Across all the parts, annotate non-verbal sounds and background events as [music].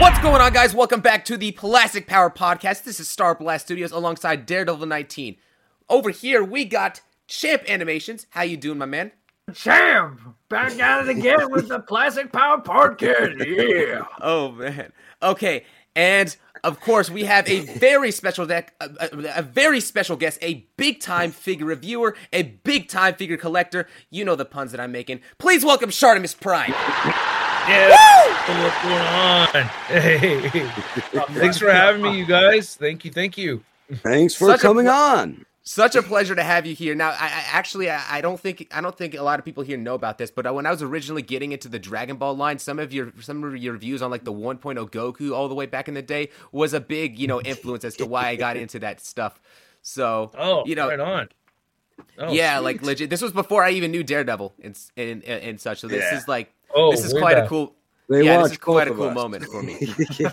What's going on, guys? Welcome back to the Plastic Power Podcast. This is Star Blast Studios alongside Daredevil 19. Over here, we got Champ Animations. How you doing, my man? Champ, back at it again with the Plastic Power Podcast. Yeah. Oh man. Okay, and of course, we have a very special deck, a, a- a very special guest, a big time figure reviewer, a big time figure collector. You know the puns that I'm making. Please welcome Shartimus Prime. Yeah. What's going on? Hey. [laughs] Thanks for having me, you guys. Thank you. Thank you. Thanks for Such coming pl- on. Such a pleasure to have you here. Now, I, I actually, I, I don't think, I don't think a lot of people here know about this, but uh, when I was originally getting into the Dragon Ball line, some of your, some of your views on like the 1.0 Goku all the way back in the day was a big, you know, influence as to why I got into that stuff. So, Oh, you know, right on. Oh, yeah, sweet. like legit. This was before I even knew Daredevil and and, and, and such. So this Yeah. is like, Oh, this is way quite a cool. They yeah, this is quite a cool us. moment for me. [laughs]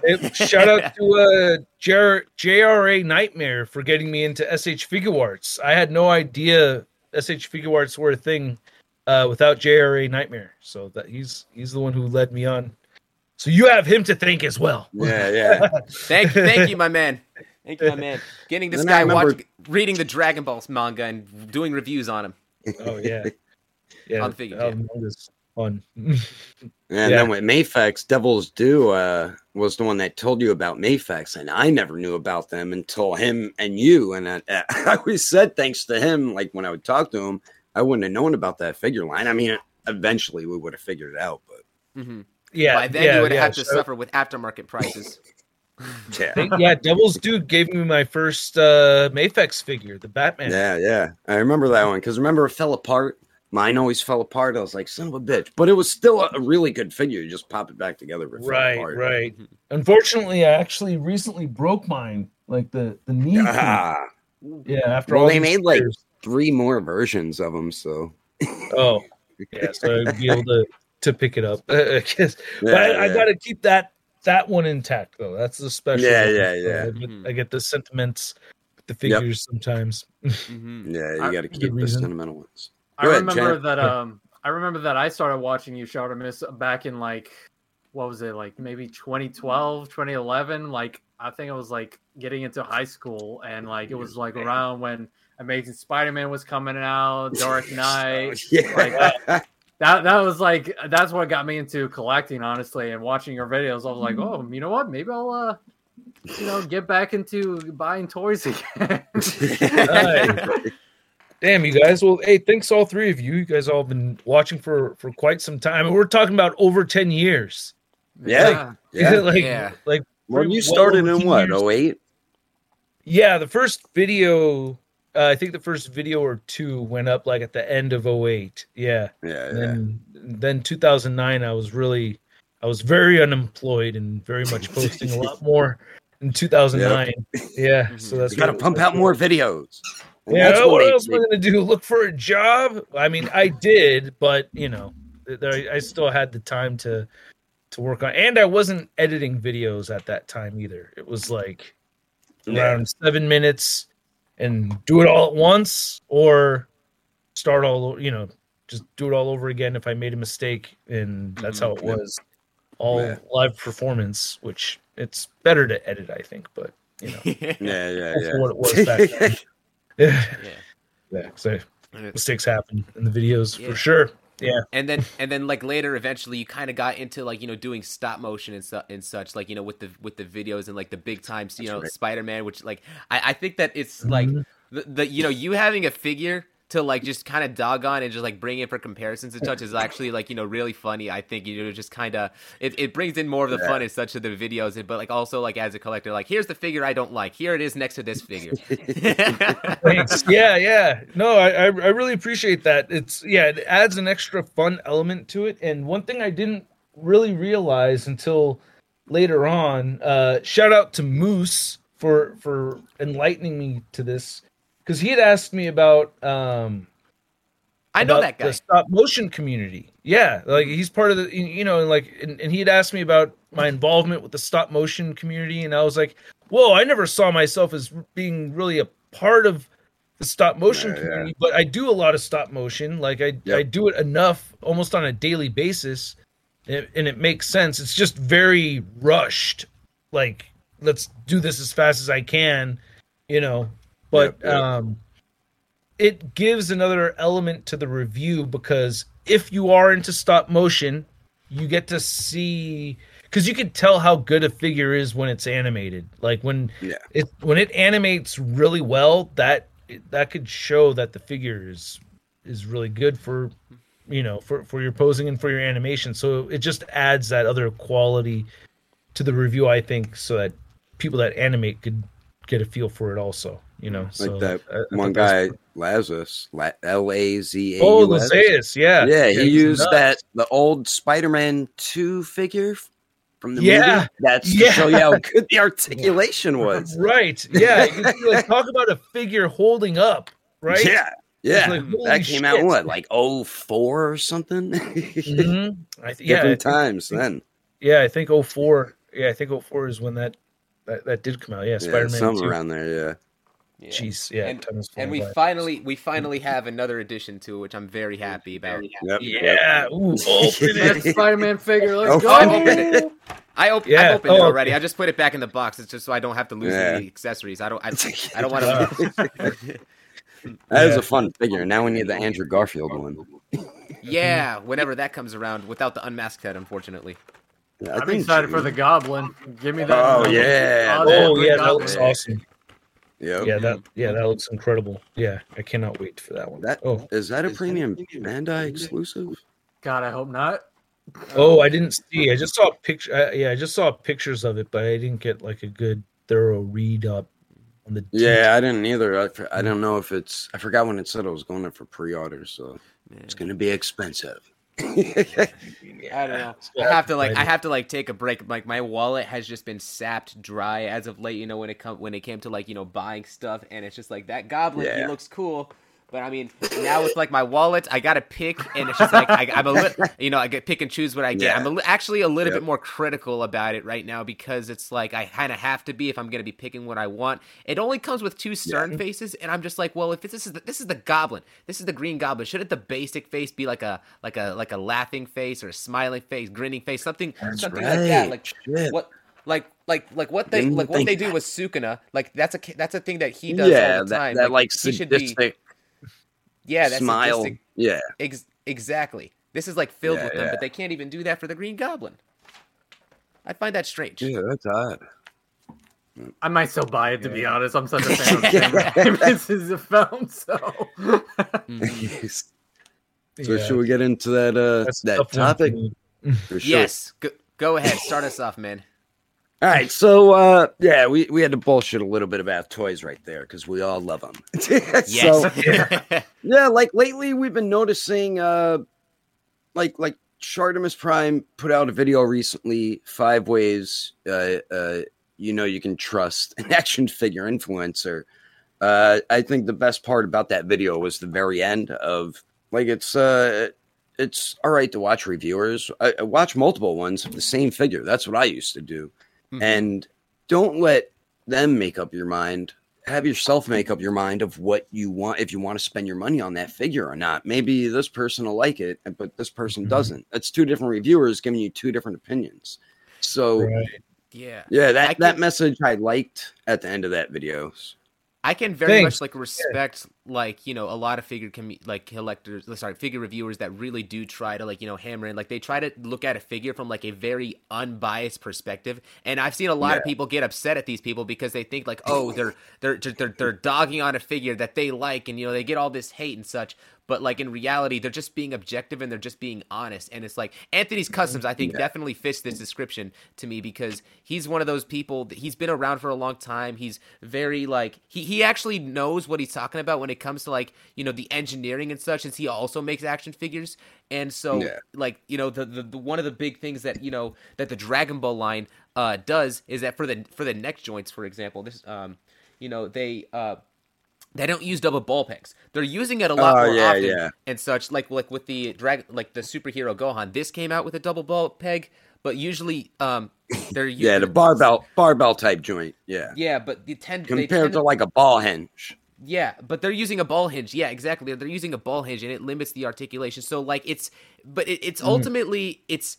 Hey, shout out to uh, J- JRA Nightmare for getting me into SH Figuarts. I had no idea SH Figuarts were a thing uh, without JRA Nightmare. So that he's he's the one who led me on. So you have him to thank as well. yeah, [laughs] yeah. Thank you, thank you, my man. Thank you, my man. Getting this Then guy remember- watching, reading the Dragon Balls manga and doing reviews on him. Oh yeah, [laughs] yeah. On figure that jam. Was fun. [laughs] And Yeah. then with Mafex, Devil's Do uh, was the one that told you about Mafex, and I never knew about them until him and you. And I, [laughs] I always said, thanks to him, like when I would talk to him, I wouldn't have known about that figure line. I mean, eventually we would have figured it out, but hmm yeah, By then, yeah, you would yeah. have to So- suffer with aftermarket prices. [laughs] yeah. think- yeah, Devil's Dude gave me my first uh Mafex figure, the Batman. Yeah, yeah. I remember that one because remember it fell apart. Mine always fell apart. I was like, son of a bitch. But it was still a, a really good figure. You just pop it back together. It Right, apart. right. Unfortunately, I actually recently broke mine, like the the knee. Ah, Yeah, after Well, all they these made, like- three more versions of them. So oh [laughs] yeah, so I'd be able to to pick it up. [laughs] I guess. but Yeah, I, I yeah. got to keep that that one intact though. That's the special. Yeah, one. yeah, yeah. I get, Mhm. I get the sentiments, with the Yep. figures sometimes. [laughs] hmm yeah, you got to keep the reason. sentimental ones. I Go remember that. Um, I remember that I started watching you, Shartimus, back in like, what was it, like maybe 2012, 2011. Like, I think I was like getting into high school, and like it was like around when Amazing Spider-Man was coming out, [laughs] Dark Knight. [laughs] yeah. Like, that that was like that's what got me into collecting, honestly, and watching your videos. I was like, oh, you know what? Maybe I'll, uh, you know, get back into buying toys again. [laughs] Nice. Damn, you guys. Well, hey, thanks all three of you. You guys all been watching for for quite some time. We're talking about over ten years. Yeah. yeah. like, Yeah. like Well, you well started over in what? years. 08? Yeah, the first video, uh, I think the first video or two went up like at the end of 08. Yeah. Yeah, And yeah. then, then 2009, I was really, I was very unemployed and very much [laughs] posting a lot more in 2009. Yeah. [laughs] So that's You got to pump out more videos. And Yeah. that's What made else am I going to do? Look for a job? I mean, I did, but you know, there, I still had the time to, to work on, and I wasn't editing videos at that time either. It was like, Yeah. around seven minutes and do it all at once or start all you know just do it all over again if i made a mistake and that's how it Yep. was all Yeah. live performance which it's better to edit i think but you know [laughs] Yeah, yeah, that's yeah. what it was back then [laughs] yeah Yeah. so mistakes happen in the videos Yeah. for sure yeah and then and then like later eventually you kind of got into like you know doing stop motion and, su- and such like you know with the with the videos and like the big times you That's know right. spider-man which like i, I think that it's like Mhm. the, the you know you having a figure to like just kind of dog on and just like bring in for comparisons and such is actually like you know really funny i think you know just kind of it, it brings in more of the Yeah. fun and such of the videos but like also like as a collector like here's the figure i don't like here it is next to this figure [laughs] yeah, yeah. No, I, I I really appreciate that. It's yeah, it adds an extra fun element to it. And one thing I didn't really realize until later on, uh, shout out to Moose for for enlightening me to this because he had asked me about um i know that guy the stop motion community. Yeah, like he's part of the you know, and like and, and he had asked me about my involvement with the stop motion community, and I was like, whoa, I never saw myself as being really a part of the stop motion Yeah, yeah. community, but I do a lot of stop motion. Like I Yep. I do it enough, almost on a daily basis, it, and it makes sense. It's just very rushed. Like let's do this as fast as I can, you know. But Yeah, yeah. um, it gives another element to the review because if you are into stop motion, you get to see because you can tell how good a figure is when it's animated. Like when Yeah. it when it animates really well, that that could show that the figure is is really good for you know for for your posing and for your animation. So it just adds that other quality to the review, I think, so that people that animate could get a feel for it also. You know, Like so that I- I one guy, Lazarus, La- L A Z A. Oh, U S. Lazeus, yeah, Yeah, he used nuts. that the old Spider-Man two figure from the Yeah, movie. That's yeah. to show you how good the [laughs] articulation was. Right? Yeah, you can see, like, talk about a figure holding up, right? Yeah, yeah. like, that came out what like 04 or something. [laughs] Mhm. I th- yeah, I Different think- times then. Yeah, I think 04. Yeah, I think 04 is when that that, that did come out. Yeah, Yeah, Spider-Man something 2. around there. Yeah. Yeah. Jeez, yeah. And- time And we by. finally we finally have another addition to it, which I'm very happy about. Yep. Yeah, ooh, open That [laughs] it. Spider-Man figure. Let's Oh, go. I opened it. I, op- Yeah. I opened it Oh, already. okay. I just put it back in the box. It's just so I don't have to lose Yeah. any accessories. I don't. I, [laughs] I don't want to. [laughs] That is Yeah. a fun figure. Now we need the Andrew Garfield one. yeah, whenever that comes around, without the unmasked head, unfortunately. Yeah, I I'm think excited for the Goblin. Give me that. Oh, oh yeah. that Oh, Green yeah, that looks awesome. Yep. Yeah, that yeah, that looks incredible. Yeah, I cannot wait for that one. That Oh, is that a premium Bandai exclusive? God, I hope not. oh, I didn't see. I just saw a picture. Uh, yeah, I just saw pictures of it, but I didn't get like a good thorough read up on the. Yeah, I didn't either. I, I don't know if it's. I forgot when it said it was going up for pre-order, so it's going to be expensive. [laughs] I don't know. I have to like I have to like take a break. Like my wallet has just been sapped dry as of late. You know when it come when it came to like you know buying stuff, and it's just like that goblin. He looks cool. But I mean, now with like my wallet, I gotta pick, and it's just like I, I'm a little, [laughs] you know, I get pick and choose what I get. Yeah. I'm a li- actually a little Yep. bit more critical about it right now because it's like I kind of have to be if I'm gonna be picking what I want. It only comes with two stern faces, and I'm just like, well, if this is the, this is the goblin, this is the green goblin. Shouldn't the basic face be like a like a like a laughing face or a smiling face, grinning face, something something like that? Like Shit. what like like like what they like what they do that. with Sukuna. Like that's a that's a thing that he does yeah, all the time. that like he should be sadistic yeah, that's smile. sadistic- Yeah, Ex- exactly. This is like filled Yeah, with them, yeah. but they can't even do that for the Green Goblin. I find that strange. yeah, that's odd. I might still buy it to be honest. I'm such a fan of [laughs] Sam Raimi. [laughs] This is a film, so Mhm. [laughs] so Yeah, should we get into that uh that's that topic? For sure. Yes, go, go ahead. Start us off, man. All right, so uh yeah, we we had to bullshit a little bit about toys right there because we all love them. [laughs] Yes. [laughs] Yeah, like lately we've been noticing uh like like Shartimus Prime put out a video recently, five ways uh uh you know you can trust an [laughs] action figure influencer. Uh I think the best part about that video was the very end of like it's uh it's all right to watch reviewers. I, I watch multiple ones of the same figure. That's what I used to do. Mhm. And don't let them make up your mind have yourself make up your mind of what you want if you want to spend your money on that figure or not. Maybe this person will like it, but this person Mhm. doesn't. That's two different reviewers giving you two different opinions. So Right. yeah. yeah, that, I that message I liked at the end of that video. I can very Thanks. much like respect like you know a lot of figure commu- like collectors sorry figure reviewers that really do try to like you know hammer in like they try to look at a figure from like a very unbiased perspective. And I've seen a lot of people get upset at these people because they think like oh they're they're they're they're dogging on a figure that they like and you know they get all this hate and such. But like in reality they're just being objective and they're just being honest. And it's like Anthony's customs I think Yeah. definitely fits this description to me because he's one of those people that he's been around for a long time. He's very like he, he actually knows what he's talking about when it comes to like you know the engineering and such since he also makes action figures and so Yeah. like you know the, the the one of the big things that you know that the Dragon Ball line uh does is that for the for the neck joints for example this um you know they uh they don't use double ball pegs. They're using it a lot Oh, more yeah, often yeah. and such. Like like with the drag like the superhero Gohan. This came out with a double ball peg, but usually um they're [laughs] Yeah, the barbell barbell type joint. Yeah. yeah, but the tend they Compared tend to like a ball hinge. Yeah, but they're using a ball hinge. Yeah, exactly. They're using a ball hinge, and it limits the articulation. So like it's, but it, it's mm-hmm. ultimately it's.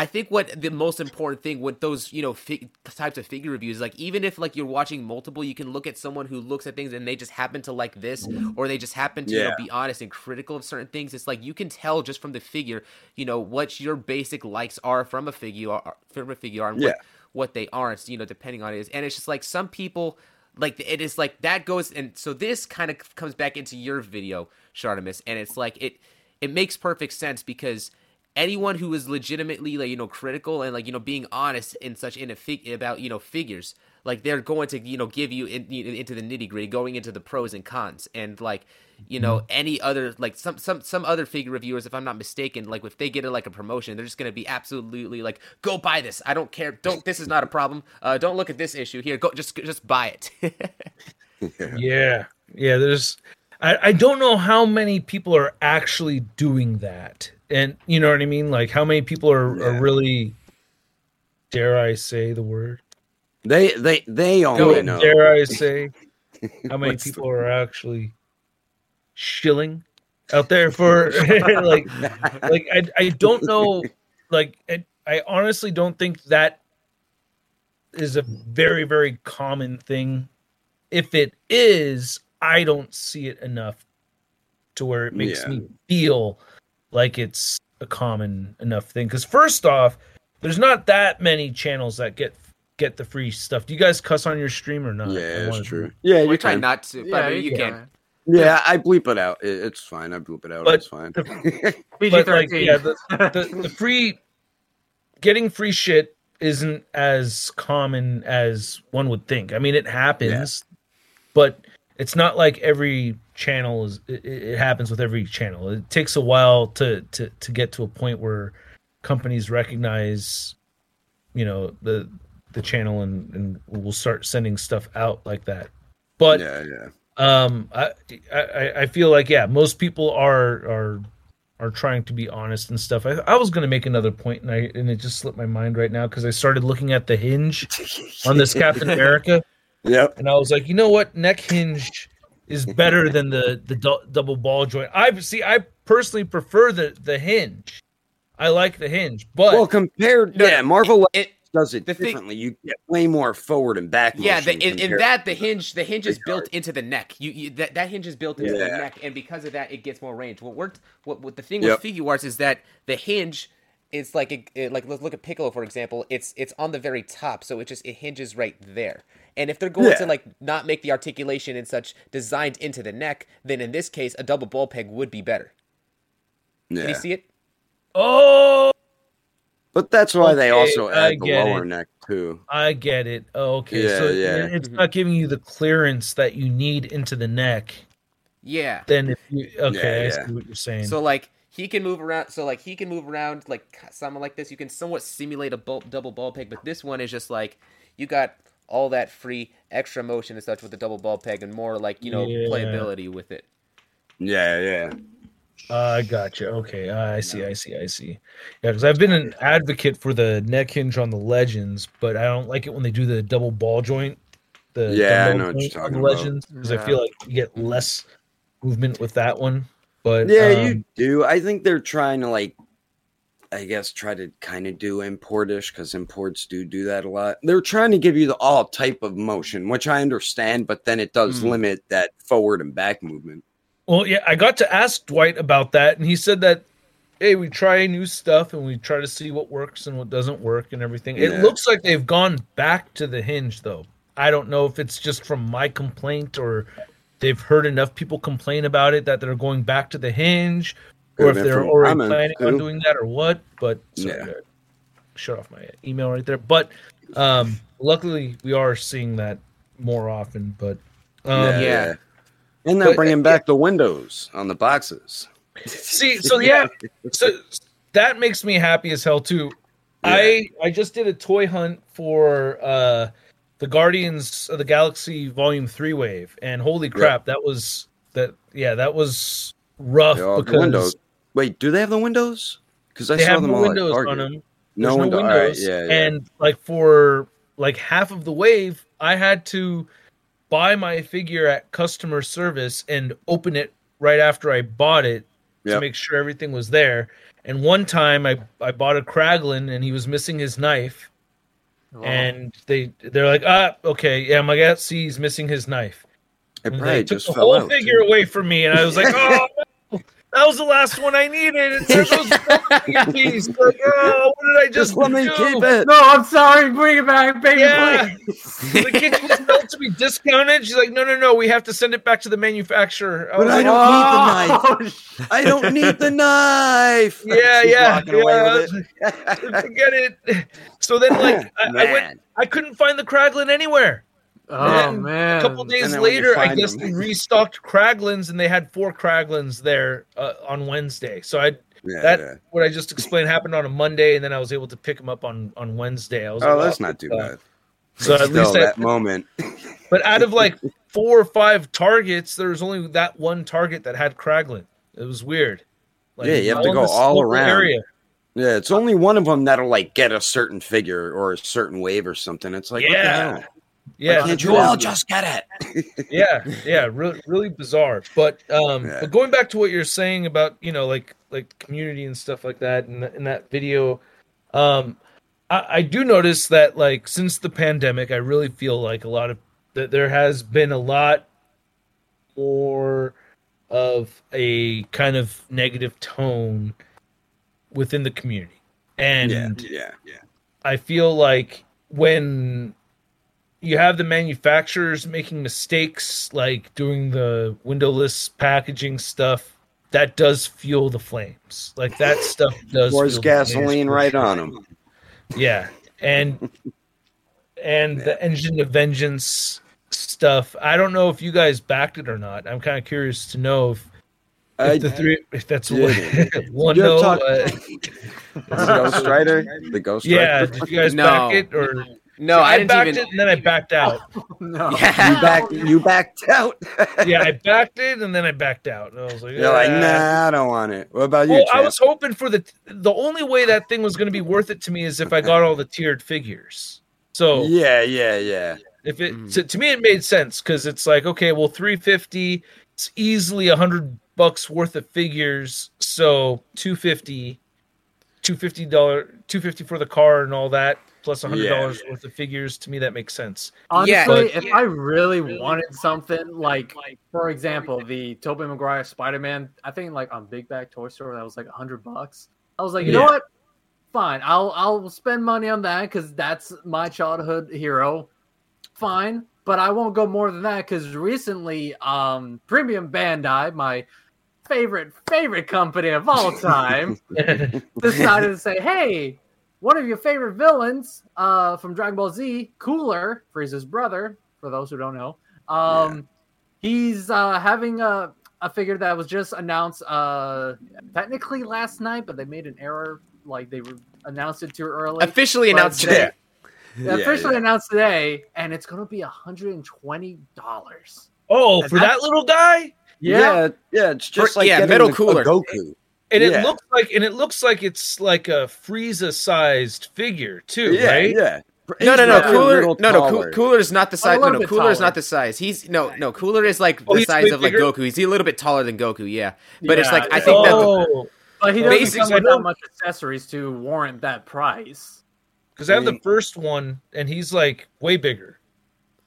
I think what the most important thing with those, you know, fig- types of figure reviews, like even if like you're watching multiple, you can look at someone who looks at things and they just happen to like this, mm-hmm. or they just happen to you know, be honest and critical of certain things. It's like you can tell just from the figure, you know, what your basic likes are from a figure, or- from a figure, and Yeah. what what they aren't, you know, depending on it is. And it's just like some people like it is like that goes and so this kind of comes back into your video, Shartimus, and it's like it it makes perfect sense because anyone who is legitimately like you know critical and like you know being honest in such in a fig about you know figures like they're going to you know give you in, into the nitty gritty going into the pros and cons. And like you know any other like some some some other figure reviewers if i'm not mistaken like if they get a, like a promotion they're just going to be absolutely like go buy this. I don't care. Don't this is not a problem. Uh don't look at this issue. Here go just just buy it. [laughs] Yeah, yeah. There's, I, I don't know how many people are actually doing that, and you know what I mean. Like how many people are, Yeah. are really, dare I say the word? They they they Go only ahead. know. Dare I say [laughs] how many What's the- people are actually shilling out there for [laughs] like [laughs] like I I don't know like I, I honestly don't think that is a very very common thing. If it is, I don't see it enough to where it makes Yeah. me feel like it's a common enough thing. Because first off, there's not that many channels that get get the free stuff. Do you guys cuss on your stream or not? I Yeah, wanna- it's true. Yeah, we you try can. not to but Yeah, I mean, you you can can. Yeah, I bleep it out. It's fine. I bleep it out. But it's fine. [laughs] PG But like, thirteen. yeah, the, [laughs] the the free getting free shit isn't as common as one would think. I mean, it happens, but it's not like every channel is. It, it happens with every channel. It takes a while to to to get to a point where companies recognize, you know, the the channel and and we'll start sending stuff out like that. But yeah, yeah. um I, I i feel like yeah most people are are are trying to be honest and stuff i, I was going to make another point and i and it just slipped my mind right now because i started looking at the hinge on this [laughs] captain america Yep. and i was like you know what neck hinge is better than the the du- double ball joint i see i personally prefer the the hinge i like the hinge but Well, compared, No, yeah, Marvel it does it the thing- differently. you get way more forward and back. Yeah, the, in, in that the hinge the hinge is Big built into the neck. You, you that, that hinge is built into the neck, and because of that, it gets more range. What worked? What, what the thing Yep. with Figuarts is that the hinge is like it, it- eh, like let's look at Piccolo for example. It's it's on the very top, so it just it hinges right there. And if they're going to like not make the articulation and such designed into the neck, then in this case, a double ball peg would be better. Yeah. Can you see it? oh But that's why they Okay, also I add the get lower it. neck too. I get it. Oh, okay. Yeah, so yeah. it's not giving you the clearance that you need into the neck. Yeah. Then if you okay, I Yeah, yeah. see what you're saying. So like he can move around. So like he can move around like something like this. You can somewhat simulate a ball, double ball peg, but this one is just like you got all that free extra motion and such with the double ball peg, and more like you know Yeah. playability with it. Yeah, yeah. I got you. Okay, I see. I see. I see. Yeah, because I've been an advocate for the neck hinge on the legends, but I don't like it when they do the double ball joint. The Yeah, I know what you're talking about. legends because I feel like you get less movement with that one. But Yeah, um, you do. I think they're trying to like, I guess, try to kind of do importish because imports do do that a lot. They're trying to give you the all type of motion, which I understand, but then it does Hmm. limit that forward and back movement. Well, yeah, I got to ask Dwight about that, and he said that, hey, we try new stuff and we try to see what works and what doesn't work and everything. It looks like they've gone back to the hinge, though. I don't know if it's just from my complaint or they've heard enough people complain about it that they're going back to the hinge, or Could've if they're from already comments, planning on doing that or what. But sorry, Yeah. Shut off my email right there. But um, luckily, we are seeing that more often. But um, Yeah. And they're But, bringing uh, back the windows on the boxes. [laughs] See, so yeah, so that makes me happy as hell too. I I just did a toy hunt for uh the Guardians of the Galaxy Volume Three wave, and holy crap, that was that yeah, that was rough They all have the because windows. Wait, do they have the windows? Because I they saw have them no windows Target. on them. No, window. All right, yeah, yeah. And like for like half of the wave, I had to buy my figure at customer service and open it right after I bought it to make sure everything was there. And one time I I bought a Kraglin and he was missing his knife, Oh. and they they're like, ah, okay, yeah, my guy see he's missing his knife. It And probably they took just the fell whole out. figure away from me, and I was like, [laughs] oh. No, That was the last one I needed. It's [laughs] like, piece. Oh, what did I just, Just let me do? keep it. no, I'm sorry. Bring it back, baby. Yeah. please. The kid was meant to be discounted. She's like, no, no, no. We have to send it back to the manufacturer. I But was I like, don't need the oh, knife. I don't need the knife. Yeah, She's yeah, walking away yeah. with it. forget it. So then, like, [laughs] I, I went. I couldn't find the Kraglin anywhere. Oh then man. A couple days And then when you later, I guess them- they restocked Kraglins, and they had four Kraglins there uh, on Wednesday. So I Yeah, that yeah. what I just explained happened on a Monday, and then I was able to pick them up on on Wednesday. I was Oh, like, that's not too bad. So at Still, least I, that moment. [laughs] but out of like [laughs] four or five targets, there was only that one target that had Kraglin. It was weird. Yeah, you have to go all local around. Yeah, it's only one of them that'll like get a certain figure or a certain wave or something. It's like, Yeah. What the hell? Yeah, you all just get it? [laughs] yeah, yeah, really, really bizarre. But um, Yeah. but going back to what you're saying about you know like like community and stuff like that, in, in that video, um, I, I do notice that like since the pandemic, I really feel like a lot of that there has been a lot more of a kind of negative tone within the community, and yeah, yeah, yeah. I feel like when you have the manufacturers making mistakes, like doing the windowless packaging stuff, that does fuel the flames. Like that stuff [laughs] does Pours fuel the flames gasoline right sure. on them. Yeah, and and the engine of vengeance stuff. I don't know if you guys backed it or not. I'm kind of curious to know if, if I, the three if that's Yeah. one [laughs] no. talk- uh, [laughs] the Ghost Rider, the Ghost yeah, Rider. did you guys No. back it or? No, I, didn't backed even. it and then I backed [laughs] out. no. [laughs] Yeah. You back, you backed out. [laughs] yeah, I backed it and then I backed out. And I was like, You're like, "Ah." nah, I don't want it. What about you? Well, I was hoping for the the only way that thing was going to be worth it to me is if I got all the tiered figures. So Yeah, yeah, yeah. if it Mhm. to, to me it made sense because it's like okay, well, three fifty, it's easily a hundred bucks worth of figures. So 250 250 dollar 250 for the car and all that plus a hundred Yeah, dollars worth of figures. To me, that makes sense. Honestly, Yeah, but- if I really wanted something like, for example, the Tobey Maguire Spider-Man, I think like on Big Bad Toy Store that was like a hundred bucks. I was like, you know what? Fine, I'll I'll spend money on that because that's my childhood hero. Fine, but I won't go more than that because recently, um, Premium Bandai, my favorite favorite company of all [laughs] time, [laughs] decided to say, "Hey, one of your favorite villains uh, from Dragon Ball Z, Cooler, Frieza's brother, for those who don't know, um, he's uh, having a a figure that was just announced uh, technically last night, but they made an error, like they re- announced it too early. Officially But announced they- today. [laughs] Yeah, officially yeah. announced today, and it's going to be hundred and twenty dollars. oh, Is for that- that little guy. yeah, yeah. It's just For- like yeah, metal a- a cooler. Goku. And it Yeah. looks like and it looks like it's like a Frieza sized figure too, Yeah, right? yeah. No, no, He's no. probably a Cooler, no, no. Coo- Cooler is not the size. No, no. bit Cooler is not the size. He's no, no. Cooler is like Oh, the size of like bigger? Goku. He's a little bit taller than Goku. Yeah, but it's Yeah, like I think that. Oh, But he doesn't Basics, come I with know- that much accessories to warrant that price. because I have the first one and he's like way bigger.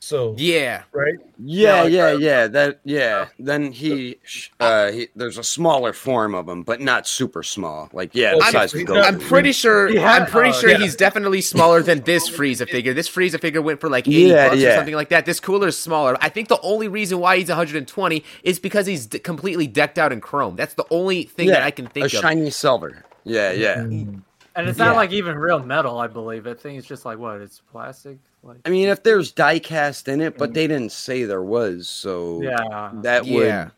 So Yeah, right? Yeah, Yeah, yeah, uh, yeah. That yeah. Then he, uh, he there's a smaller form of him, but not super small. Like yeah, the I'm- size of I'm I'm pretty sure. Had- I'm pretty oh, sure yeah. he's definitely smaller than this Frieza figure. This Frieza figure went for like 80 Yeah, bucks or something like that. This cooler is smaller. I think the only reason why he's 120 is because he's d- completely decked out in chrome. That's the only thing that I can think of a of. shiny silver. Yeah, yeah. Mm. And it's Yeah. not like even real metal, I believe. I think it's just like what? It's plastic. Like I mean, if there's die cast in it, but mm. they didn't say there was, so yeah. that would yeah.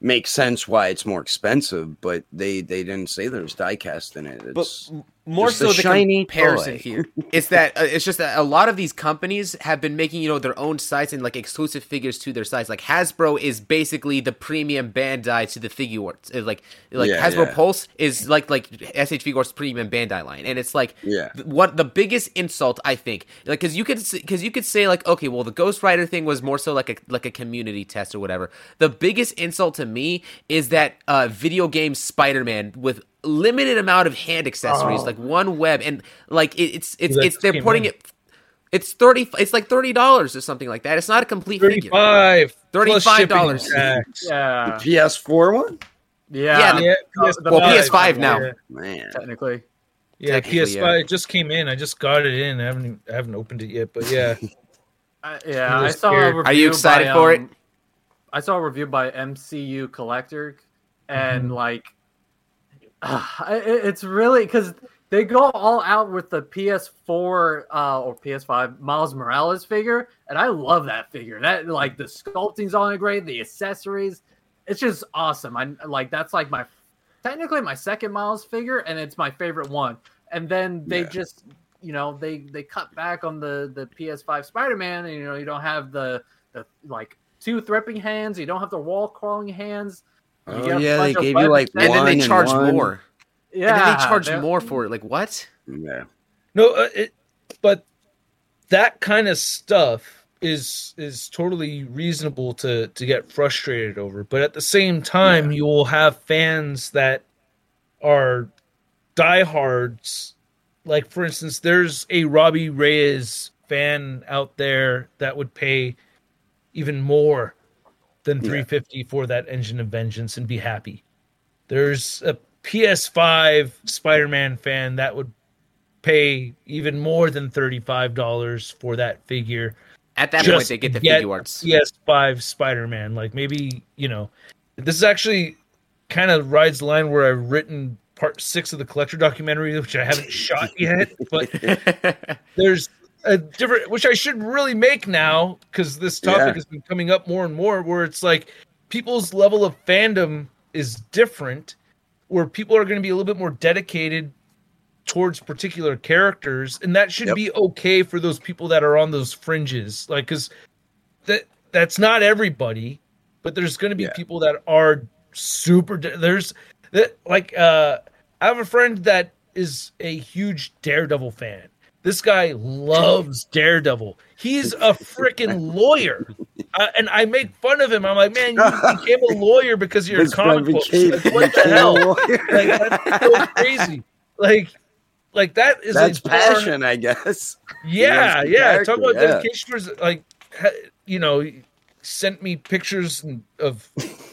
make sense why it's more expensive. But they they didn't say there's die cast in it. It's m- more just so the shiny comparison toy. here is that uh, it's just that a lot of these companies have been making you know their own sites and like exclusive figures to their sites. Like Hasbro is basically the premium Bandai to the Figuarts. Uh, Like like Yeah, Hasbro yeah. Pulse is like like SH Figuarts premium Bandai line, and it's like Yeah. th- what the biggest insult I think like because you could because you could say like okay well the Ghost Rider thing was more so like a like a community test or whatever. The biggest insult to me is that uh video game Spider Man with limited amount of hand accessories, Oh. like one web, and like it, it's it's that it's they're putting in. it. It's thirty. It's like thirty dollars or something like that. It's not a complete figure. Thirty-five. plus $35. shipping. Yeah. The PS4 one? Yeah. Yeah, Yeah, PS5, the Well, PS5 PS5 now. Yeah, Man. Technically. yeah Technically, PS5 yeah. it just came in. I just got it in. I haven't I haven't opened it yet, but yeah. [laughs] I, yeah, I'm I saw a scared. review. Are you excited by, for it? um, I saw a review by MCU Collector, and Mhm. like, [sighs] it- it's really because they go all out with the PS4 uh, or PS5 Miles Morales figure, and I love that figure. That like the sculpting's on it great, the accessories, it's just awesome. I like that's like my technically my second Miles figure, and it's my favorite one. And then they Yeah. just you know they they cut back on the the PS5 Spider-Man, and you know you don't have the the like two thwipping hands, you don't have the wall crawling hands. You Oh, get yeah, they gave you like weapons, and then they charge one. more. Yeah, and then they charge they're- more for it. Like what? Yeah. No, uh, it, but that kind of stuff is is totally reasonable to to get frustrated over. But at the same time, you will have fans that are diehards. Like for instance, there's a Robbie Reyes fan out there that would pay even more than Yeah. 350 for that Engine of Vengeance and be happy. There's a PS5 Spider-Man fan that would pay even more than $35 for that figure. At that point, they get the get Figuarts. PS5 Spider-Man. Like maybe, you know, this is actually kind of rides the line where I've written part six of the collector documentary, which I haven't shot yet, but [laughs] there's a different which I should really make now because this topic Yeah. has been coming up more and more where it's like people's level of fandom is different where people are going to be a little bit more dedicated towards particular characters and that should Yep. be okay for those people that are on those fringes like cuz that that's not everybody but there's going to be Yeah. people that are super de- there's that like uh I have a friend that is a huge Daredevil fan. This guy loves Daredevil. He's a freaking lawyer, uh, and I make fun of him. I'm like, man, you [laughs] became a lawyer because you're a His comic book. Like, what the hell? Like that's so crazy. Like, like that is That's passion, I guess. [laughs] yeah, yeah. Talk about yeah. dedication like, you know, he sent me pictures of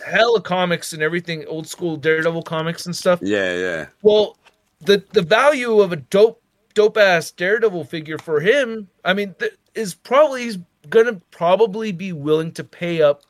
hella comics and everything, old school Daredevil comics and stuff. Yeah, yeah. Well, the the value of a dope dope ass Daredevil figure for him, I mean, th- is probably he's gonna probably be willing to pay up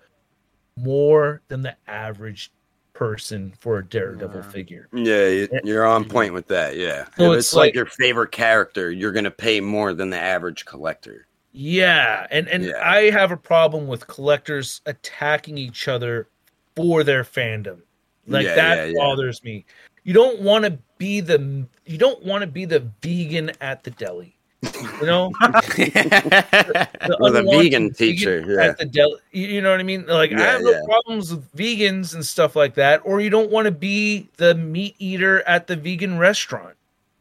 more than the average person for a Daredevil Yeah. figure. Yeah, you- you're on point with that. Yeah. So if it's it's like, like- your favorite character, you're going to pay more than the average collector. Yeah, and and Yeah. I have a problem with collectors attacking each other for their fandom. Like Yeah, that yeah, yeah. bothers me. You don't want to be the you don't want to be the vegan at the deli. You know, [laughs] the Or the vegan teacher, yeah. at the deli. You you know what I mean? Like I have no yeah. problems with vegans and stuff like that. Or you don't want to be the meat eater at the vegan restaurant.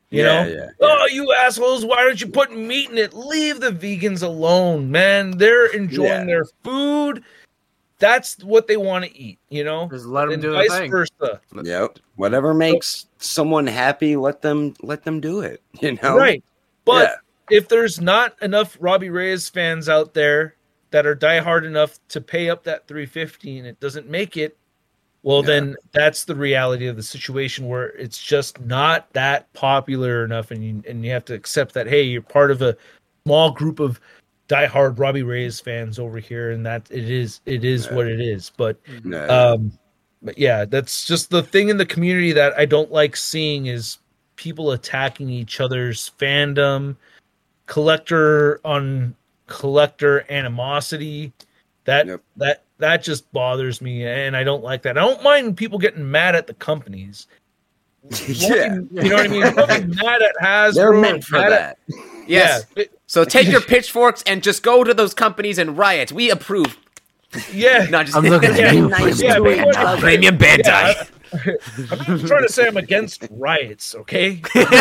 You yeah, know, yeah, yeah. Oh, you assholes, why don't you put meat in it? Leave the vegans alone, man. They're enjoying Yeah. their food. That's what they want to eat, you know? Just let them And do their vice thing. versa. Yep. Whatever makes someone happy, let them let them do it. [laughs] You know, Right. But Yeah. if there's not enough Robbie Reyes fans out there that are diehard enough to pay up that 350 and it doesn't make it, well Yeah. then that's the reality of the situation where it's just not that popular enough and you and you have to accept that hey, you're part of a small group of diehard Robbie Reyes fans over here and that it is it is Yeah. what it is. But No, um but yeah that's just the thing in the community that i don't like seeing is people attacking each other's fandom collector on collector animosity that Yep. that that just bothers me and i don't like that i don't mind people getting mad at the companies [laughs] yeah. you know what i mean Fucking [laughs] mad at Hasbro, They're meant for mad at- that. yes. yeah, So take your pitchforks and just go to those companies and riot. We approve. yeah [laughs] No, just I'm looking at you. nice yeah, to but it. what- premium Yeah, Bandai. [laughs] I'm not trying to say I'm against riots, okay? [laughs] I'm,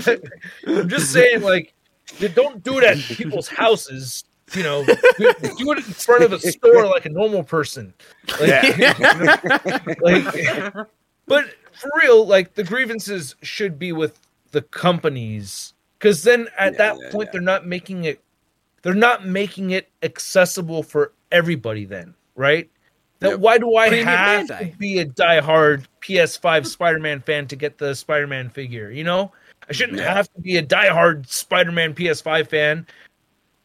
say, I'm just saying, like, you don't do it at people's houses. you know, do it in front of a store like a normal person. Like, like, but for real, like the grievances should be with the companies because then at Yeah, that yeah, point yeah. they're not making it they're not making it accessible for everybody then right that Yep. why do i Premium have Bandai. to be a diehard ps5 spider-man fan to get the spider-man figure you know i shouldn't Yeah. have to be a diehard spider-man ps5 fan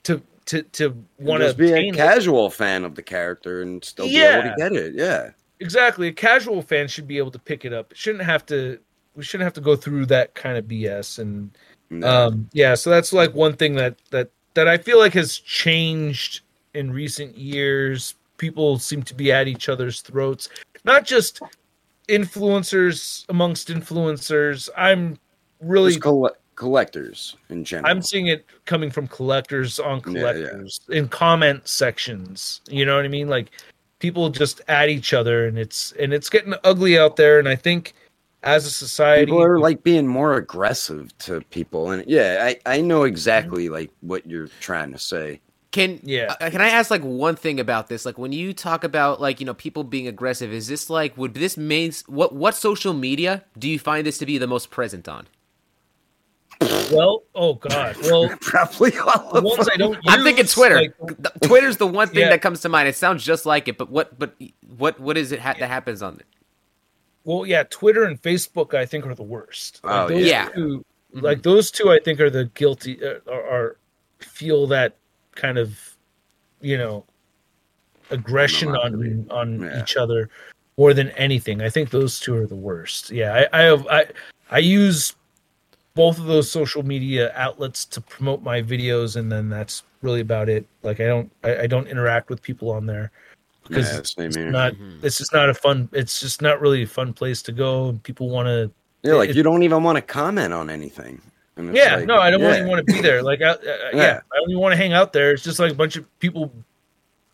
to to to want to be a casual fan of the character and still be able to get it. Yeah. exactly a casual fan should be able to pick it up it shouldn't have to we shouldn't have to go through that kind of bs and No. um yeah so that's like one thing that that that i feel like has changed in recent years. People seem to be at each other's throats. Not just influencers amongst influencers. I'm really collectors in general. i'm seeing it coming from collectors on Yeah, yeah. collectors in comment sections. You know what i mean? Like people just at each other and it's and it's getting ugly out there. And i think as a society people are like being more aggressive to people and yeah i i know exactly like what you're trying to say Can Yeah. uh, can I ask like one thing about this? Like when you talk about like you know people being aggressive, is this like would this mean what what social media do you find this to be the most present on? well oh god well [laughs] probably all the ones them. i don't I'm thinking Twitter. like, Twitter's the one thing Yeah. that comes to mind. It sounds just like it, but what but what what is it ha- that happens on it? Well, yeah, Twitter and Facebook, I think, are the worst. Like, Oh, those yeah. two, Mhm. like those two, I think, are the guilty, uh, are, are feel that kind of, you know, aggression on on Yeah. each other more than anything. I think those two are the worst. Yeah, I I have, I I use both of those social media outlets to promote my videos, and then that's really about it. Like I don't I, I don't interact with people on there because Yeah, it's, it's here. not Mhm. it's just not a fun it's just not really a fun place to go and people want to yeah like it- you don't even want to comment on anything yeah like, no i don't yeah. even want to be there like I, uh, yeah. Yeah. i don't even want to hang out there it's just like a bunch of people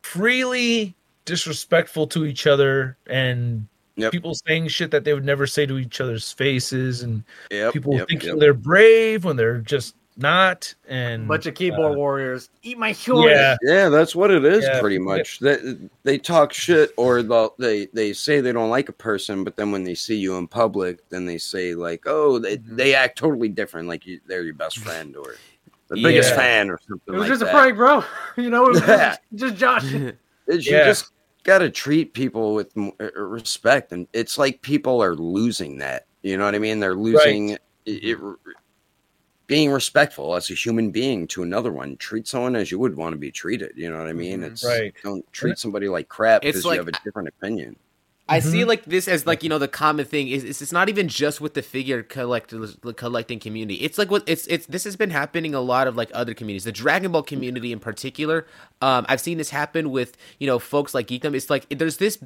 freely disrespectful to each other and Yep. people saying shit that they would never say to each other's faces and Yep, people yep, thinking yep. they're brave when they're just not and bunch of keyboard warriors. Eat my shorts. yeah Yeah, that's what it is, Yeah, pretty yeah. much. They, they talk shit, or they'll- they they say they don't like a person, but then when they see you in public, then they say like, "Oh, they, Mhm. they act totally different, like you, they're your best friend or the biggest fan or something It was like just that." a prank, bro. [laughs] You know, it was Yeah. just, just Josh. [laughs] It's, [laughs] Yeah. You just got to treat people with uh, respect, and it's like people are losing that. You know what I mean? They're losing it, it, being respectful as a human being to another one. Treat someone as you would want to be treated. You know what I mean? Mhm. It's Right. Don't treat somebody like crap because like- you have a different opinion. I see Mhm. like this as like you know the common thing is is it's not even just with the figure collectors the collecting community. It's like what it's it's this has been happening a lot of like other communities. The Dragon Ball community in particular. Um, I've seen this happen with you know folks like Geekdom. It's like there's this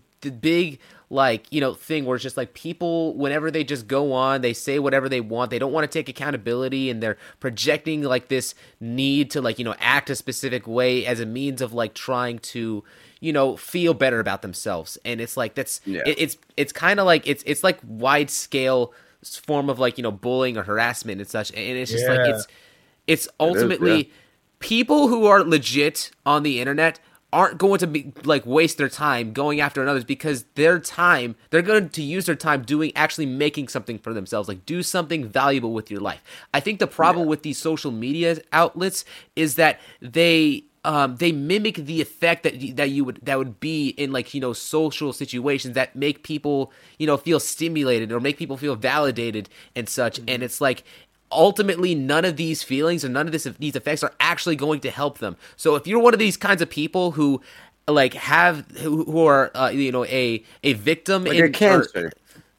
big like you know thing where it's just like people whenever they just go on they say whatever they want they don't want to take accountability and they're projecting like this need to like you know act a specific way as a means of like trying to you know feel better about themselves and it's like that's Yeah. it, it's it's kind of like it's it's like wide scale form of like you know bullying or harassment and such and it's just like Yeah. it's it's ultimately people who are legit on the internet aren't going to be like waste their time going after others because their time they're going to use their time doing actually making something for themselves. Like do something valuable with your life. I think the problem with these social media outlets is that they um, they mimic the effect that that you would that would be in like you know social situations that make people you know feel stimulated or make people feel validated and such. And it's like ultimately none of these feelings or none of this these effects are actually going to help them so if you're one of these kinds of people who like have who, who are uh, you know a a victim Like in cancer.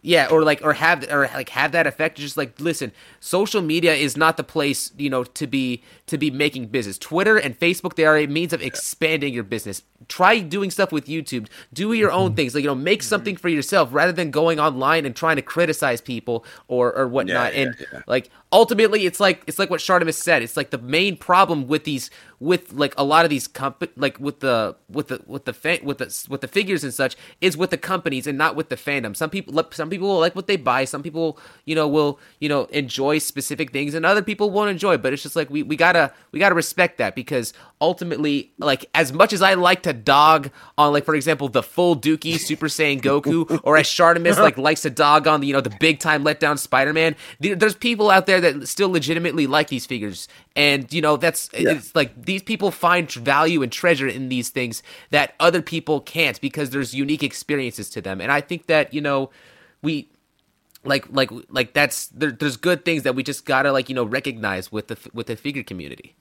yeah, or like or have or like have that effect. Just like listen, social media is not the place you know to be to be making business. Twitter and Facebook they are a means of expanding your business. Try doing stuff with YouTube. Do your own things. Like you know, make something for yourself rather than going online and trying to criticize people or or whatnot. yeah, and yeah. like ultimately it's like it's like what Shartimus said. It's like the main problem with these with like a lot of these comp like with the with the with the with the with the figures and such is with the companies and not with the fandom. Some people some people will like what they buy. Some people you know will you know enjoy specific things and other people won't enjoy. But it's just like we we gotta we gotta respect that because ultimately like as much as I like to dog on like for example the full Dookie Super Saiyan Goku or as Shartimus like likes to dog on the you know the big time letdown Spider Man. There's people out there that still legitimately like these figures. And you know that's yeah. it's like these people find value and treasure in these things that other people can't because there's unique experiences to them. And i think that you know we like like like that's there, there's good things that we just gotta like you know recognize with the with the figure community.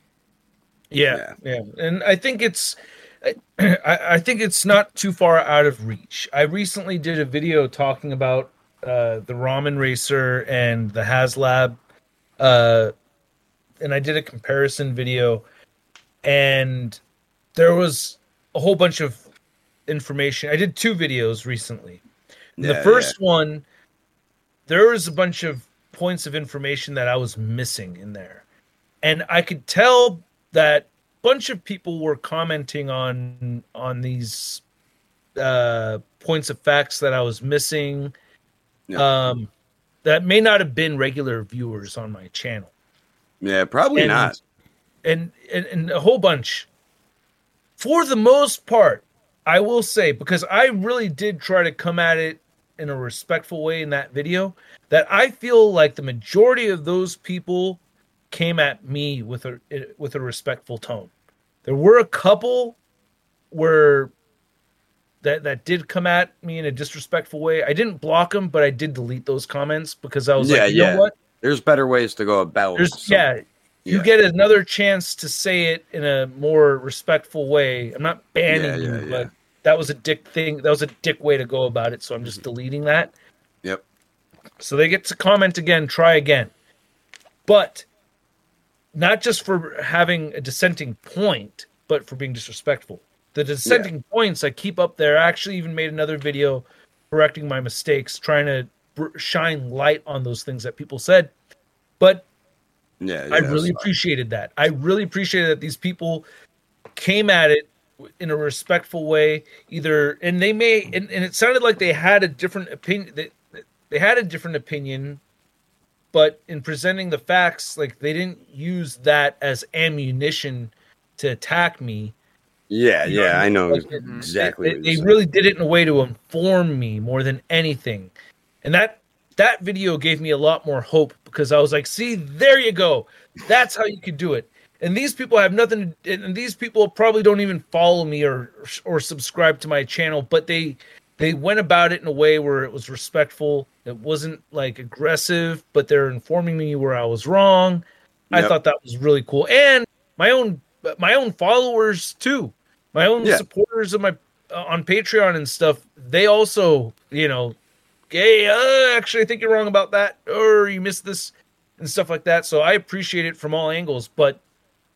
Yeah yeah, yeah. and i think it's [clears throat] I, I think it's not too far out of reach. I recently did a video talking about uh, the ramen racer and the haslab uh, and I did a comparison video, and there was a whole bunch of information. I did two videos recently. Yeah, the first yeah. one, there was a bunch of points of information that I was missing in there, and I could tell that a bunch of people were commenting on on these uh, points of facts that I was missing. Yeah. Um, that may not have been regular viewers on my channel. Yeah, probably and, not. And, and and a whole bunch. For the most part, I will say because I really did try to come at it in a respectful way in that video that I feel like the majority of those people came at me with a with a respectful tone. There were a couple where that that did come at me in a disrespectful way. I didn't block them, but I did delete those comments because I was yeah, like, you yeah. know what? There's better ways to go about. There's yeah, you yeah. get another chance to say it in a more respectful way. I'm not banning yeah, you, but that was a dick thing. That was a dick way to go about it. So I'm just mm-hmm. deleting that. Yep. So they get to comment again, try again, but not just for having a dissenting point, but for being disrespectful. The dissenting yeah. points I keep up there. I actually even made another video correcting my mistakes, trying to shine light on those things that people said. But yeah, yeah I really appreciated that. I really appreciated that these people came at it in a respectful way, either and they may and, and it sounded like they had a different opinion. They, they had a different opinion, but in presenting the facts, like they didn't use that as ammunition to attack me. Yeah, you yeah, I know like exactly. It, they really did it in a way to inform me more than anything and that that video gave me a lot more hope because I was like, see, there you go. That's how you could do it. And these people have nothing to, and these people probably don't even follow me or or subscribe to my channel, but they they went about it in a way where it was respectful. It wasn't like aggressive, but they're informing me where I was wrong. Yep. I thought that was really cool. And my own my own followers too. My own yeah. supporters of my uh, on Patreon and stuff, they also, you know, hey, uh, actually, I think you're wrong about that, or you missed this, and stuff like that. So I appreciate it from all angles, but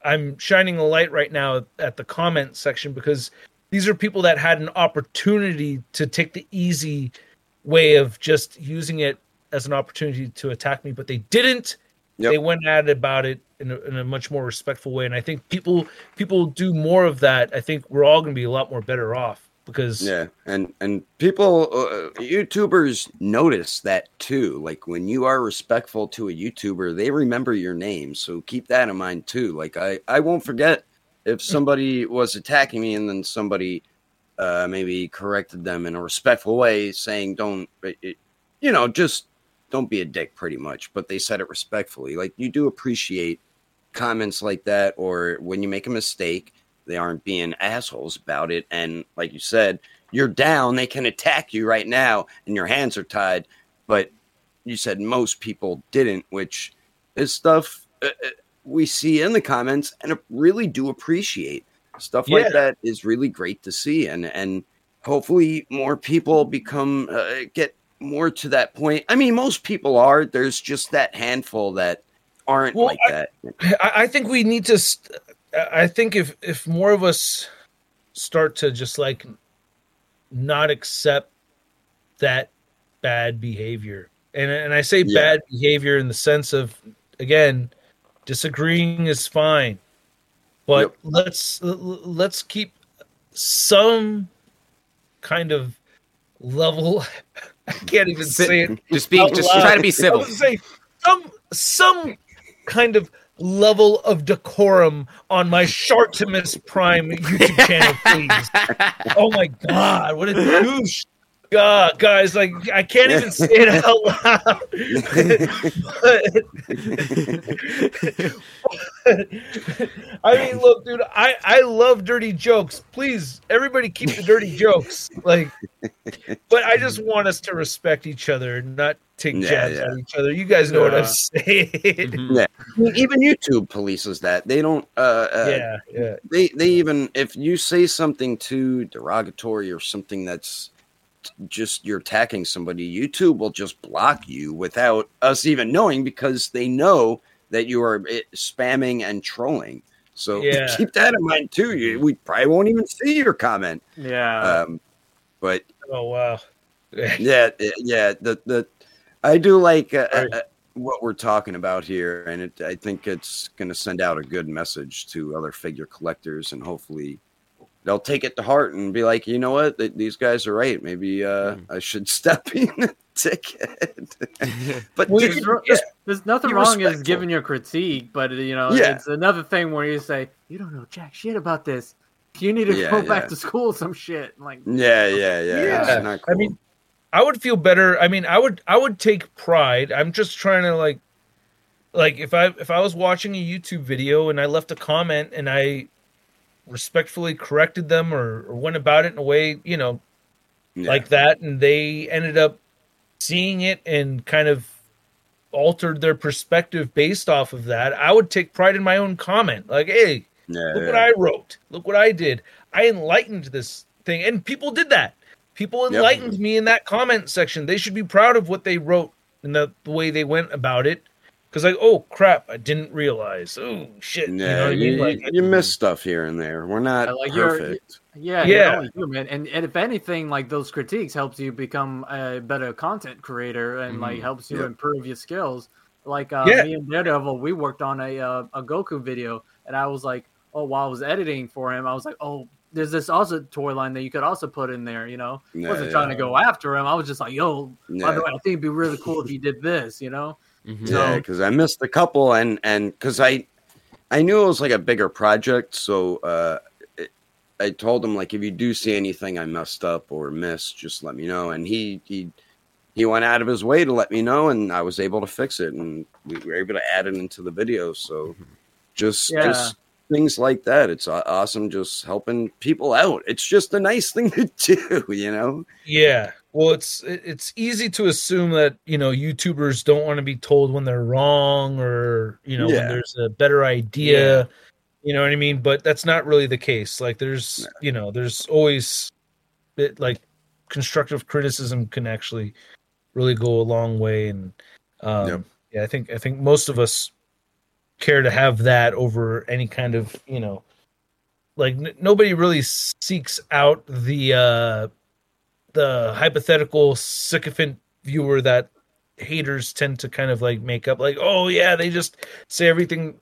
I'm shining a light right now at the comment section because these are people that had an opportunity to take the easy way of just using it as an opportunity to attack me, but they didn't. Yep. They went at it about it in a, in a, much more respectful way, and I think people people do more of that. I think we're all going to be a lot more better off because yeah and and people uh, youtubers notice that too like when you are respectful to a youtuber they remember your name so keep that in mind too like i i won't forget if hmm. somebody was attacking me and then somebody uh maybe corrected them in a respectful way saying don't it, you know just don't be a dick pretty much but they said it respectfully like you do appreciate comments like that or when you make a mistake they aren't being assholes about it. And like you said, you're down. They can attack you right now, and your hands are tied. But you said most people didn't, which is stuff uh, uh we see in the comments and really do appreciate. Stuff yeah. like that is really great to see, and and hopefully more people become uh, get more to that point. I mean, most people are. There's just that handful that aren't well, like I, that. I think we need to. St- I think if if more of us start to just like not accept that bad behavior, and and I say yeah. bad behavior in the sense of again, disagreeing is fine, but Yep. let's let's keep some kind of level. [laughs] [laughs] I can't even say it. Just be, just loud. try to be civil. say some some kind of level of decorum on my Shartimus Prime YouTube channel, please. [laughs] Oh my god, what a douche! God, guys, like I can't even [laughs] say it out loud. [laughs] I mean, look, dude, I I love dirty jokes. Please, everybody, keep the dirty [laughs] jokes. Like, but I just want us to respect each other, and not take Yeah, jabs yeah. at each other. You guys know what I'm saying. Mhm. I mean, even YouTube polices that. They don't. Uh, uh, yeah, yeah, They they even if you say something too derogatory or something that's just you're attacking somebody, YouTube will just block you without us even knowing because they know that you are eh, spamming and trolling. So [laughs] Yeah. keep that in mind too. You, we probably won't even see your comment. Yeah. Um, but Oh wow. [laughs] yeah, eh, yeah. The the I do like uh, Right. uh, what we're talking about here, and it, I think it's going to send out a good message to other figure collectors, and hopefully they'll take it to heart and be like, you know what, Th- these guys are right. Maybe uh, I should [laughs] step in a ticket. [laughs] but Well, dude, There's, yeah. there's nothing wrong as respectful. giving your critique, but you know, Yeah. it's another thing where you say you don't know jack shit about this. You need to Yeah, go yeah. back to school, some shit. Like, yeah, yeah, yeah. Yeah. It's not I mean, I would feel better. I mean, I would I would take pride. I'm just trying to like like if I if I was watching a YouTube video and I left a comment and I respectfully corrected them or, or went about it in a way, you know, Yeah. like that and they ended up seeing it and kind of altered their perspective based off of that, I would take pride in my own comment. Like, hey, yeah, Look yeah. what I wrote. Look what I did. I enlightened this thing. And people did that. People enlightened me in that comment section. They should be proud of what they wrote and the, the way they went about it. Because, like, oh, crap, I didn't realize. Oh, shit. you know yeah, what I you, mean? Like, you, you miss stuff here and there. We're not Yeah, like perfect. yeah, Yeah. yeah, human. And, and if anything, like those critiques helps you become a better content creator and like Mhm. helps you Yep. improve your skills. Like uh, Yeah. me and Daredevil, we worked on a uh, a Goku video, and I was like, oh, while I was editing for him, I was like, oh, there's this also toy line that you could also put in there. You know, Yeah, wasn't yeah. trying to go after him. I was just like, yo, by the way, I think it'd be really cool if you did this. You know, Mhm. Yeah, because I missed a couple, and and because I, I knew it was like a bigger project, so uh, it, I told him like if you do see anything I messed up or missed, just let me know. And he he he went out of his way to let me know, and I was able to fix it, and we were able to add it into the video. So just Yeah. just things like that, it's awesome. Just helping people out. It's just a nice [laughs] thing to do, you know. yeah. Well, it's it's easy to assume that, you know, YouTubers don't want to be told when they're wrong or, you know, when there's a better idea. You know what I mean? But that's not really the case. Like, there's, you know, there's always it, like constructive criticism can actually really go a long way. And um, Yep. yeah, I think I think most of us care to have that over any kind of you know, like n- nobody really seeks out the uh, the hypothetical sycophant viewer that haters tend to kind of like make up like oh yeah they just say everything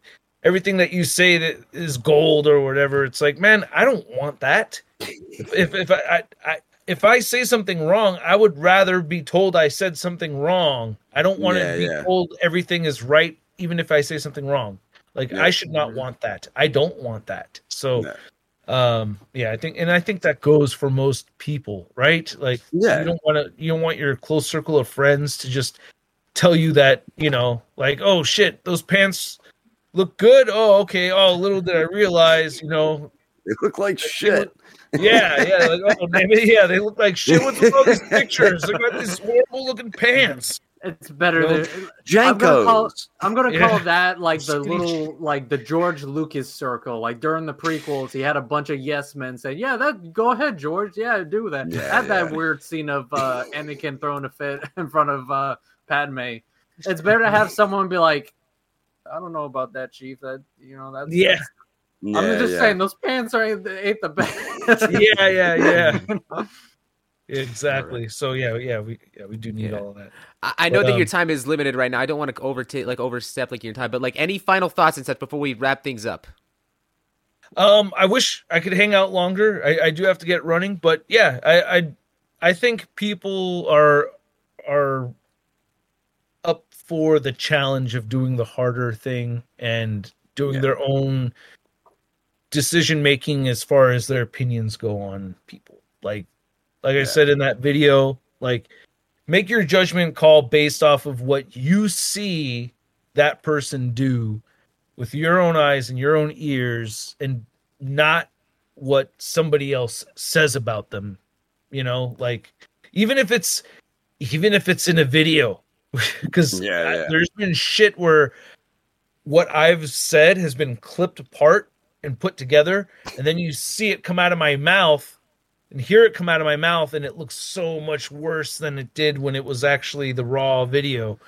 everything that you say that is gold or whatever it's like man i don't want that if if, I, I, I if i say something wrong i would rather be told i said something wrong i don't want Yeah, to be yeah. told everything is right even if i say something wrong like Yeah. i should not want that i don't want that so No. Um yeah i think and i think that goes for most people right? Like Yeah. you don't want to you don't want your close circle of friends to just tell you that you know like oh shit those pants look good. Oh okay. Oh little did i realize you know They look like shit. yeah yeah like oh maybe yeah they look like shit what's with all these [laughs] pictures. Look at these horrible looking pants it's better No. than. I'm gonna call- I'm gonna Yeah. that like the little like the George Lucas circle. Like during the prequels, he had a bunch of yes men saying, "Yeah, that go ahead, George. Yeah, do that." Yeah, had that weird scene of uh, [laughs] Anakin throwing a fit [laughs] in front of uh, Padme. It's better to have someone be like, "I don't know about that, Chief. That you know that's yeah I'm just yeah. saying those pants are ain't, ain't the [laughs] best. yeah yeah yeah exactly. So yeah, yeah, we yeah we do need Yeah. all of that. I, I know But, that your um, time is limited right now. I don't want to overtake like overstep like your time, but like any final thoughts and such before we wrap things up. Um, I wish I could hang out longer. I, I do have to get running, but yeah, I, I I think people are are up for the challenge of doing the harder thing and doing Yeah. their own decision making as far as their opinions go on people. Like like I said in that video, like make your judgment call based off of what you see that person do with your own eyes and your own ears and not what somebody else says about them you know like even if it's even if it's in a video [laughs] because Yeah, yeah. there's been shit where what i've said has been clipped apart and put together and then you see it come out of my mouth and hear it come out of my mouth and it looks so much worse than it did when it was actually the raw video.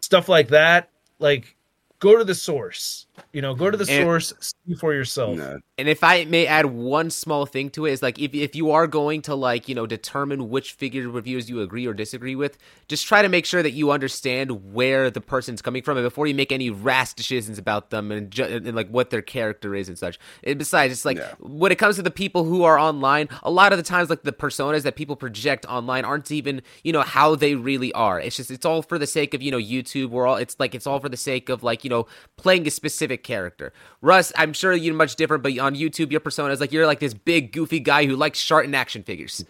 Stuff like that like go to the source you know go to the And- source see for yourself No. And if I may add one small thing to it, is like if if you are going to like you know determine which figure reviews you agree or disagree with, just try to make sure that you understand where the person's coming from, and before you make any rash decisions about them and, ju- and like what their character is and such. And besides, it's like Yeah. when it comes to the people who are online, a lot of the times like the personas that people project online aren't even you know how they really are. It's just it's all for the sake of you know YouTube. We're all it's like it's all for the sake of like you know playing a specific character. Russ, I'm sure you're much different, but on YouTube your persona is like you're like this big goofy guy who likes Sharton action figures.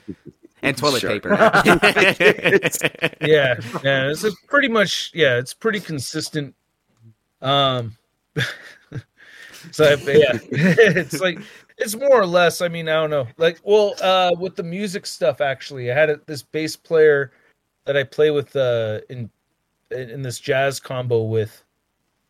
And [laughs] toilet Sure. paper. [laughs] [laughs] yeah yeah it's a pretty much yeah it's pretty consistent um so but yeah it's like it's more or less i mean i don't know like well uh with the music stuff actually i had a, this bass player that i play with uh in in this jazz combo with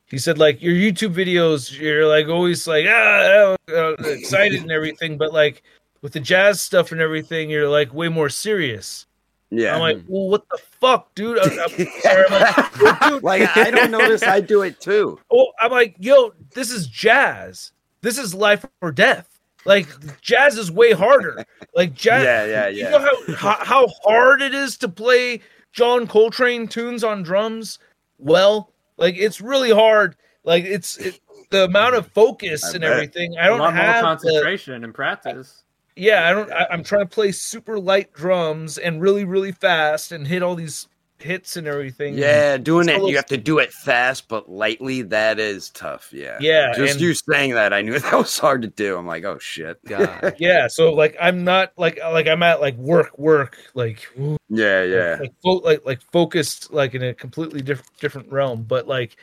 he said like your youtube videos you're like always like ah, ah, uh, [laughs] excited and everything but like with the jazz stuff and everything you're like way more serious Yeah. I'm like, well, what the fuck, dude? I'm, I'm [laughs] sorry. I'm like, dude, [laughs] like I don't notice I do it too. oh, I'm like, yo, this is jazz. This is life or death. Like jazz is way harder. Like jazz. Yeah, yeah, yeah. You know how, how how hard it is to play John Coltrane tunes on drums. Well, like it's really hard. Like it's it, the amount of focus I and bet. everything. I don't lot more have the, concentration and practice. yeah, I don't. I, I'm trying to play super light drums and really, really fast and hit all these hits and everything. Yeah, doing it, So- you have to do it fast but lightly. That is tough. Yeah. Yeah, Just and- you saying that, I knew [laughs] that was hard to do. I'm like, oh shit. God. [laughs] yeah. So like, I'm not like like I'm at like work, work, like Yeah, yeah. like fo- like like focused like in a completely different different realm. But like,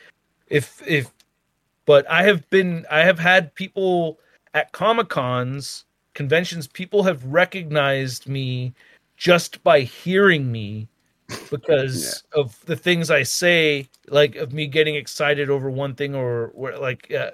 if if, but I have been I have had people at comic cons conventions. People have recognized me just by hearing me because of the things I say, like of me getting excited over one thing or where like uh,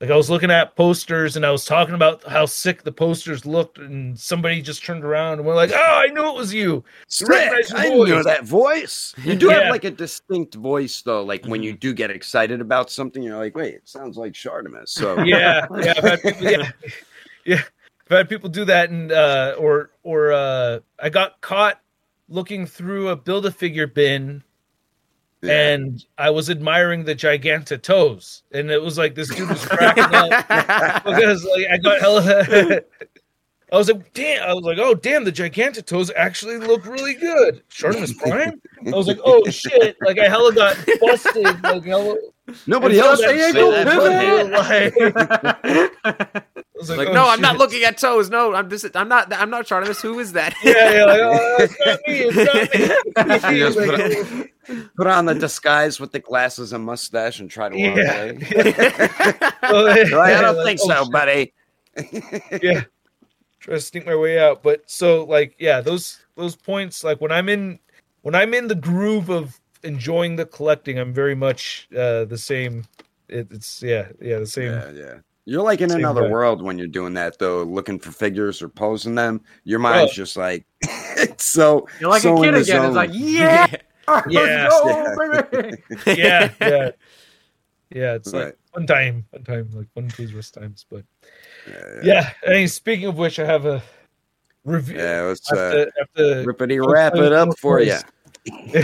like I was looking at posters and I was talking about how sick the posters looked, and somebody just turned around and were like, "Oh, I knew it was you." Sick. I know voice. that voice. You do Yeah. have like a distinct voice though. Like when you do get excited about something, you're like, wait, it sounds like Shartimus. So [laughs] Yeah, yeah, I've had yeah, [laughs] yeah, I've had people do that, and uh, or or uh, I got caught looking through a build a figure bin yeah. and I was admiring the Giganta toes, and it was like this dude was cracking up [laughs] because like I got hella. [laughs] I was like, damn! I was like, oh, damn! The Giganta toes actually look really good. Shartimus Prime. I was like, oh shit! Like I hella got busted. Like hella. nobody else felt would that say so that. [laughs] bad, like- like, oh, no, I'm not looking at toes. No, I'm just, I'm not, I'm not Shartimus. Who is that? Yeah, yeah, like, oh, [laughs] it's not me. It's not me. You just Like, put, [laughs] put on the disguise with the glasses and mustache and try to walk Yeah. away. [laughs] You're like, I don't like, think oh, so, shit. buddy. yeah try to sneak my way out but so like yeah those those points like when i'm in when i'm in the groove of enjoying the collecting i'm very much uh the same it, it's yeah yeah the same Yeah, yeah. You're like in Same another way. world when you're doing that, though. Looking for figures or posing them, your mind's just like it's [laughs] so. You're like so a kid again. zone. It's like, yeah, [laughs] Yeah. let's go, baby. yeah yeah [laughs] yeah it's Right. like one time one time like one of those worst times but Yeah, yeah. yeah I mean, speaking of which i have a review. Yeah, let's uh, to, have rippity wrap it up for you.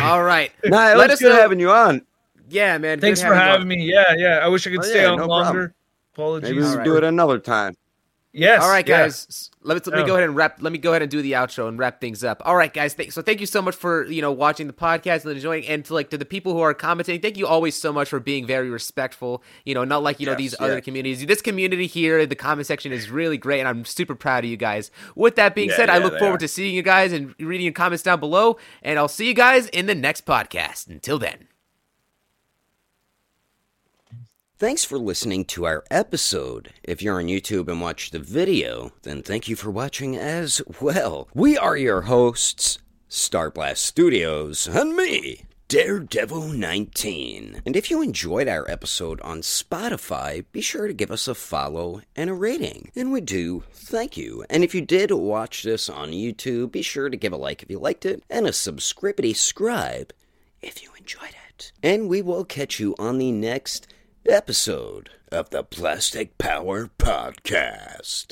All right. Nah, it Let us good know- having you on. Yeah, man. Thanks for you having on. me. Yeah, yeah. I wish I could Oh, stay yeah, on no longer. problem. Apologies. Maybe we All can right. do it another time. Yes. All right, guys. s- Let me, let me go ahead and wrap. Let me go ahead and do the outro and wrap things up. All right, guys. Th- so thank you so much for you know watching the podcast and enjoying, and to like to the people who are commenting. Thank you always so much for being very respectful. You know, not like you know these yeah. other communities. This community here, the comment section is really great, and I'm super proud of you guys. With that being Yeah, said, I look forward are. to seeing you guys and reading your comments down below. And I'll see you guys in the next podcast. Until then. Thanks for listening to our episode. If you're on YouTube and watch the video, then thank you for watching as well. We are your hosts, Starblast Studios, and me, Daredevil19. And if you enjoyed our episode on Spotify, be sure to give us a follow and a rating. And we do thank you. And if you did watch this on YouTube, be sure to give a like if you liked it, and a subscripity scribe if you enjoyed it. And we will catch you on the next episode of the Plastic Power Podcast.